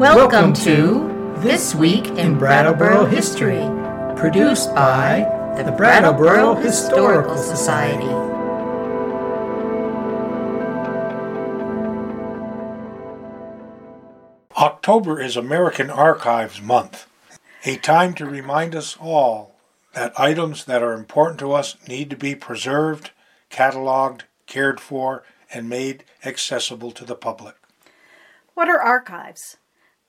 Welcome to This Week in Brattleboro History, produced by the Brattleboro Historical Society. October is American Archives Month, a time to remind us all that items that are important to us need to be preserved, cataloged, cared for, and made accessible to the public. What are archives?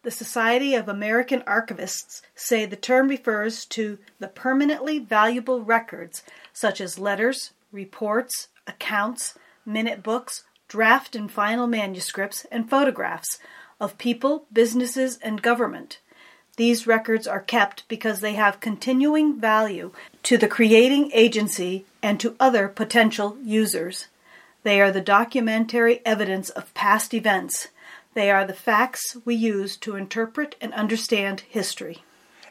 The Society of American Archivists say the term refers to the permanently valuable records such as letters, reports, accounts, minute books, draft and final manuscripts, and photographs of people, businesses, and government. These records are kept because they have continuing value to the creating agency and to other potential users. They are the documentary evidence of past events they are the facts we use to interpret and understand history.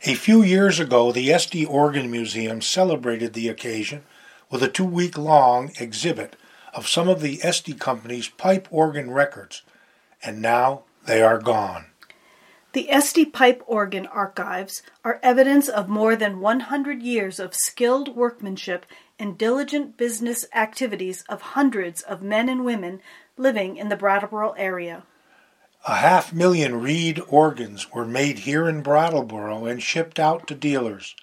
A few years ago, the Estey Organ Museum celebrated the occasion with a two week long exhibit of some of the Estey Company's pipe organ records, and now they are gone. The Estey pipe organ archives are evidence of more than 100 years of skilled workmanship and diligent business activities of hundreds of men and women living in the Brattleboro area. A half million reed organs were made here in Brattleboro and shipped out to dealers.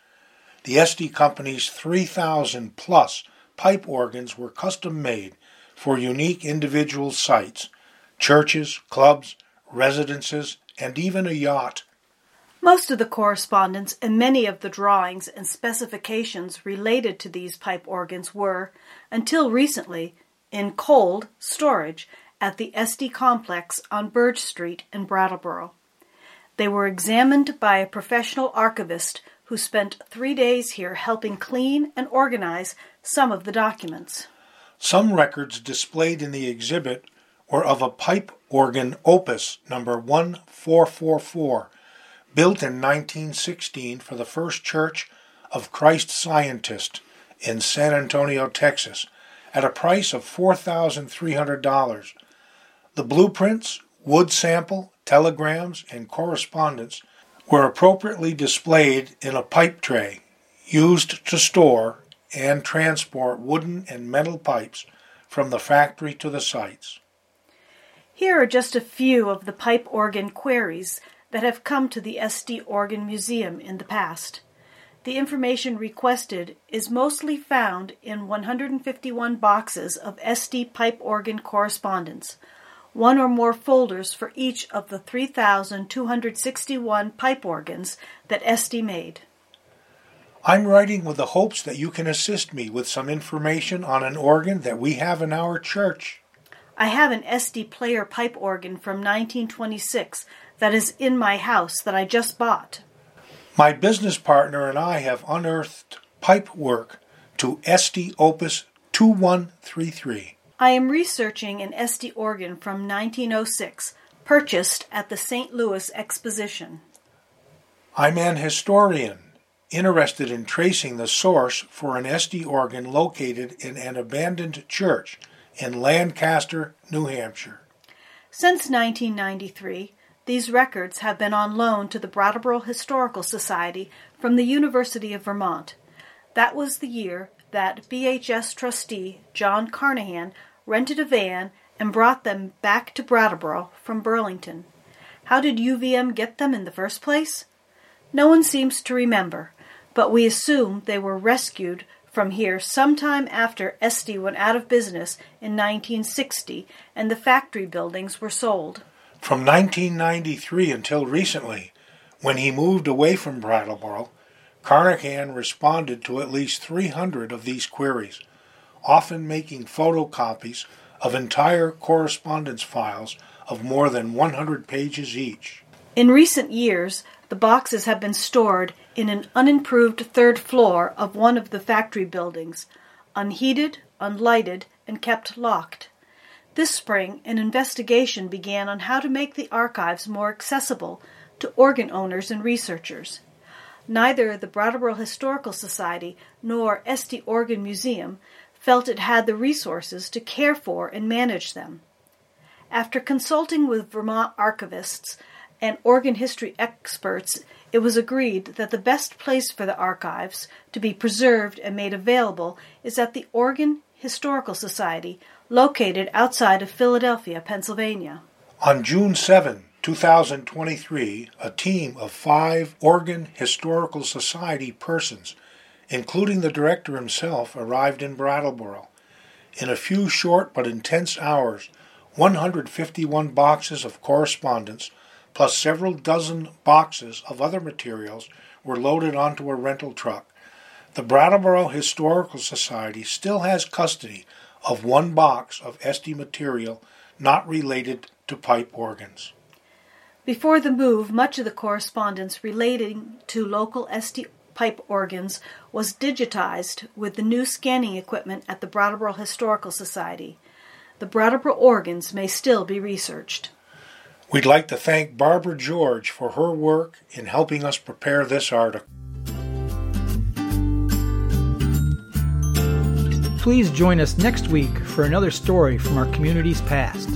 The Estey Company's 3,000 plus pipe organs were custom made for unique individual sites churches, clubs, residences, and even a yacht. Most of the correspondence and many of the drawings and specifications related to these pipe organs were, until recently, in cold storage at the Estey complex on Birge Street in Brattleboro. They were examined by a professional archivist who spent three days here helping clean and organize some of the documents. Some records displayed in the exhibit were of a pipe organ opus number 1444, built in 1916 for the First Church of Christ Scientist in San Antonio, Texas, at a price of $4,300 the blueprints, wood sample, telegrams, and correspondence were appropriately displayed in a pipe tray used to store and transport wooden and metal pipes from the factory to the sites. Here are just a few of the pipe organ queries that have come to the Estey Organ Museum in the past. The information requested is mostly found in 151 boxes of Estey pipe organ correspondence, one or more folders for each of the 3,261 pipe organs that Estey made. I'm writing with the hopes that you can assist me with some information on an organ that we have in our church. I have an Estey player pipe organ from 1926 that is in my house that I just bought. My business partner and I have unearthed pipe work to Estey Opus 2133. I am researching an Estey organ from 1906, purchased at the St. Louis Exposition. I'm an historian, interested in tracing the source for an Estey organ located in an abandoned church in Lancaster, New Hampshire. Since 1993, these records have been on loan to the Brattleboro Historical Society from the University of Vermont. That was the year that BHS trustee John Carnahan rented a van, and brought them back to Brattleboro from Burlington. How did UVM get them in the first place? No one seems to remember, but we assume they were rescued from here sometime after Estey went out of business in 1960 and the factory buildings were sold. From 1993 until recently, when he moved away from Brattleboro, Carnahan responded to at least 300 of these queries often making photocopies of entire correspondence files of more than 100 pages each. In recent years, the boxes have been stored in an unimproved third floor of one of the factory buildings, unheated, unlighted, and kept locked. This spring, an investigation began on how to make the archives more accessible to organ owners and researchers. Neither the Brattleboro Historical Society nor Estey Organ Museum felt it had the resources to care for and manage them. After consulting with Vermont archivists and organ history experts, it was agreed that the best place for the archives to be preserved and made available is at the Organ Historical Society, located outside of Philadelphia, Pennsylvania. On June 7, 2023, a team of five Organ Historical Society persons, including the director himself, arrived in Brattleboro. In a few short but intense hours, 151 boxes of correspondence, plus several dozen boxes of other materials, were loaded onto a rental truck. The Brattleboro Historical Society still has custody of one box of Estey material not related to pipe organs. Before the move, much of the correspondence relating to local Estey pipe organs was digitized with the new scanning equipment at the Brattleboro Historical Society. The Brattleboro organs may still be researched. We'd like to thank Barbara George for her work in helping us prepare this article. Please join us next week for another story from our community's past.